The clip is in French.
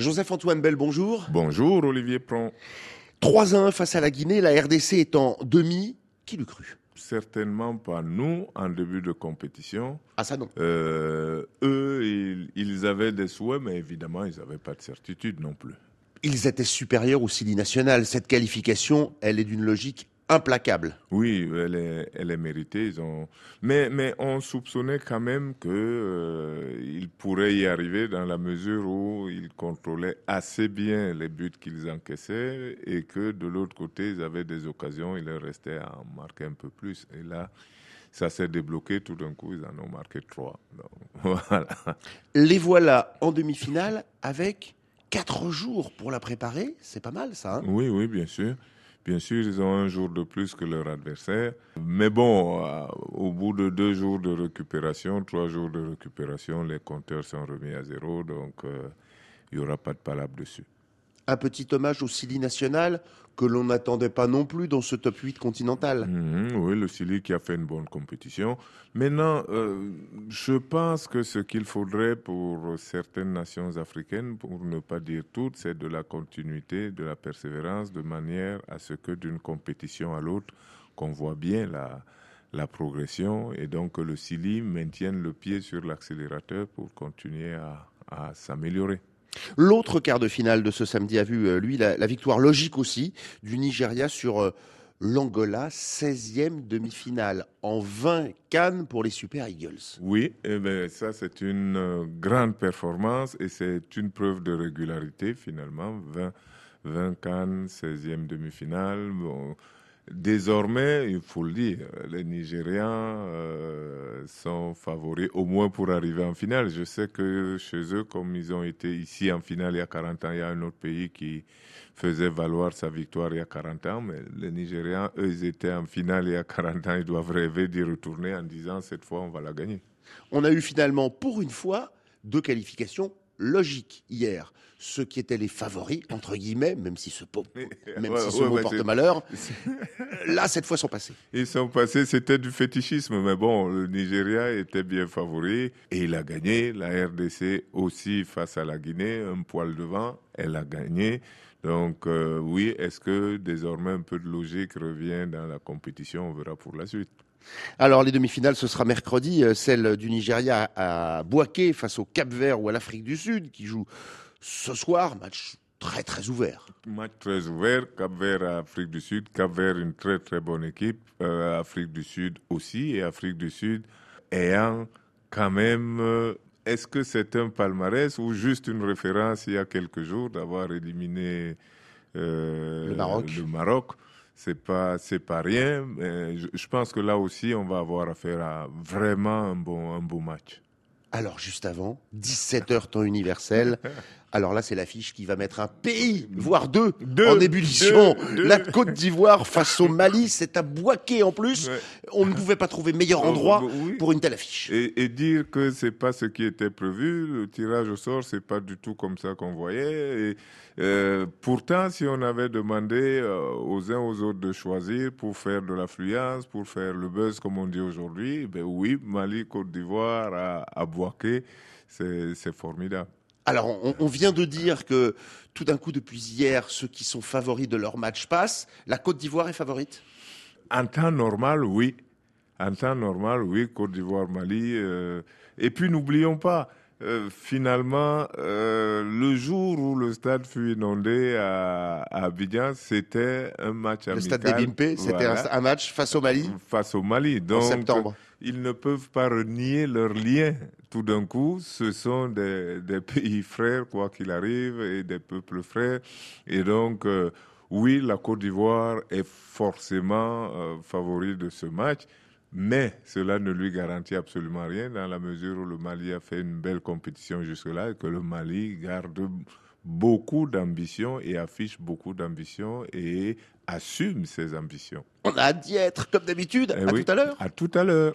Joseph-Antoine Bell, bonjour. Bonjour Olivier Pron. 3 1 face à la Guinée, la RDC est en demi. Qui l'eût cru? Certainement pas nous en début de compétition. Ah ça non. Euh, eux, ils, ils avaient des souhaits, mais évidemment, ils n'avaient pas de certitude non plus. Ils étaient supérieurs au Sili national. Cette qualification, elle est d'une logique implacable. Oui, elle est, elle est méritée. Ils ont... mais, mais on soupçonnait quand même qu'ils euh, pourraient y arriver dans la mesure où ils contrôlaient assez bien les buts qu'ils encaissaient et que de l'autre côté, ils avaient des occasions, il leur restait à en marquer un peu plus. Et là, ça s'est débloqué tout d'un coup, ils en ont marqué trois. Donc, voilà. Les voilà en demi-finale avec quatre jours pour la préparer. C'est pas mal ça. Hein? Oui, oui, bien sûr. Bien sûr, ils ont un jour de plus que leur adversaire. Mais bon, euh, au bout de deux jours de récupération, trois jours de récupération, les compteurs sont remis à zéro. Donc, euh, il n'y aura pas de palabre dessus. Un petit hommage au Sili national que l'on n'attendait pas non plus dans ce top 8 continental. Mhm, oui, le Chili qui a fait une bonne compétition. Maintenant, euh, je pense que ce qu'il faudrait pour certaines nations africaines, pour ne pas dire toutes, c'est de la continuité, de la persévérance, de manière à ce que d'une compétition à l'autre, qu'on voit bien la, progression et donc que le Chili maintienne le pied sur l'accélérateur pour continuer à s'améliorer. L'autre quart de finale de ce samedi a vu, euh, lui, la, victoire logique aussi du Nigeria sur euh, l'Angola, 16e demi-finale en 20 cannes pour les Super Eagles. Oui, eh ben, ça c'est une euh, grande performance et c'est une preuve de régularité finalement. 20, 20 cannes, 16e demi-finale. Bon, Désormais, il faut le dire, les Nigérians euh, sont favoris au moins pour arriver en finale. Je sais que chez eux, comme ils ont été ici en finale il y a 40 ans, il y a un autre pays qui faisait valoir sa victoire il y a 40 ans, mais les Nigérians, eux, ils étaient en finale il y a 40 ans, ils doivent rêver d'y retourner en disant cette fois, on va la gagner. On a eu finalement, pour une fois, deux qualifications logique hier. Ceux qui étaient les favoris, entre guillemets, même si ce, même Ouais, si ce ouais, mot ouais, porte malheur, là, cette fois, sont passés. Ils sont passés, c'était du fétichisme, mais bon, le Nigeria était bien favori et il a gagné. La RDC aussi face à la Guinée, un poil devant, elle a gagné. Donc euh, oui, est-ce que désormais un peu de logique revient dans la compétition? On verra pour la suite. Alors, les demi-finales, ce sera mercredi, euh, celle du Nigeria à Boaké face au Cap-Vert ou à l'Afrique du Sud, qui joue ce soir, match très très ouvert. Match très ouvert, Cap Vert à Afrique du Sud. Cap Vert, une très très bonne équipe. Euh, Afrique du Sud aussi. Et Afrique du Sud ayant quand même. Est-ce que c'est un palmarès ou juste une référence il y a quelques jours d'avoir éliminé euh, Le Maroc. le Maroc? C'est pas c'est pas rien. mais je, je pense que là aussi on va avoir affaire à vraiment un bon un beau match. Alors, juste avant, 17h temps universel. Alors là, c'est l'affiche qui va mettre un pays, voire deux, Deux, en ébullition. deux, deux. La Côte d'Ivoire face au Mali, c'est à Boaké en plus. Ouais. On ne pouvait pas trouver meilleur Oh, endroit oui. pour une telle affiche. Et, et dire que c'est pas ce qui était prévu, le tirage au sort, c'est pas du tout comme ça qu'on voyait. Et, euh, pourtant, si on avait demandé euh, aux uns aux autres de choisir pour faire de l'affluence, pour faire le buzz comme on dit aujourd'hui, ben oui, Mali, Côte d'Ivoire, à, à Boaké, c'est formidable. Alors, on, vient de dire que tout d'un coup, depuis hier, ceux qui sont favoris de leur match passent. La Côte d'Ivoire est favorite? En temps normal, oui. En temps normal, oui, Côte d'Ivoire, Mali. euh, Et puis n'oublions pas, euh, finalement, euh, le jour où le stade fut inondé à, à Abidjan, c'était un match Le amical. stade des Bimpé, c'était un- voilà, match face au Mali face au Mali. en Donc, septembre. ils ne peuvent pas renier leur lien. Tout d'un coup, ce sont des, des pays frères, quoi qu'il arrive, et des peuples frères. Et donc, euh, oui, la Côte d'Ivoire est forcément favori de ce match, mais cela ne lui garantit absolument rien dans la mesure où le Mali a fait une belle compétition jusque-là et que le Mali garde beaucoup d'ambition et affiche beaucoup d'ambition et assume ses ambitions. On a d'y être, comme d'habitude. Eh à oui. tout à l'heure. À tout à l'heure.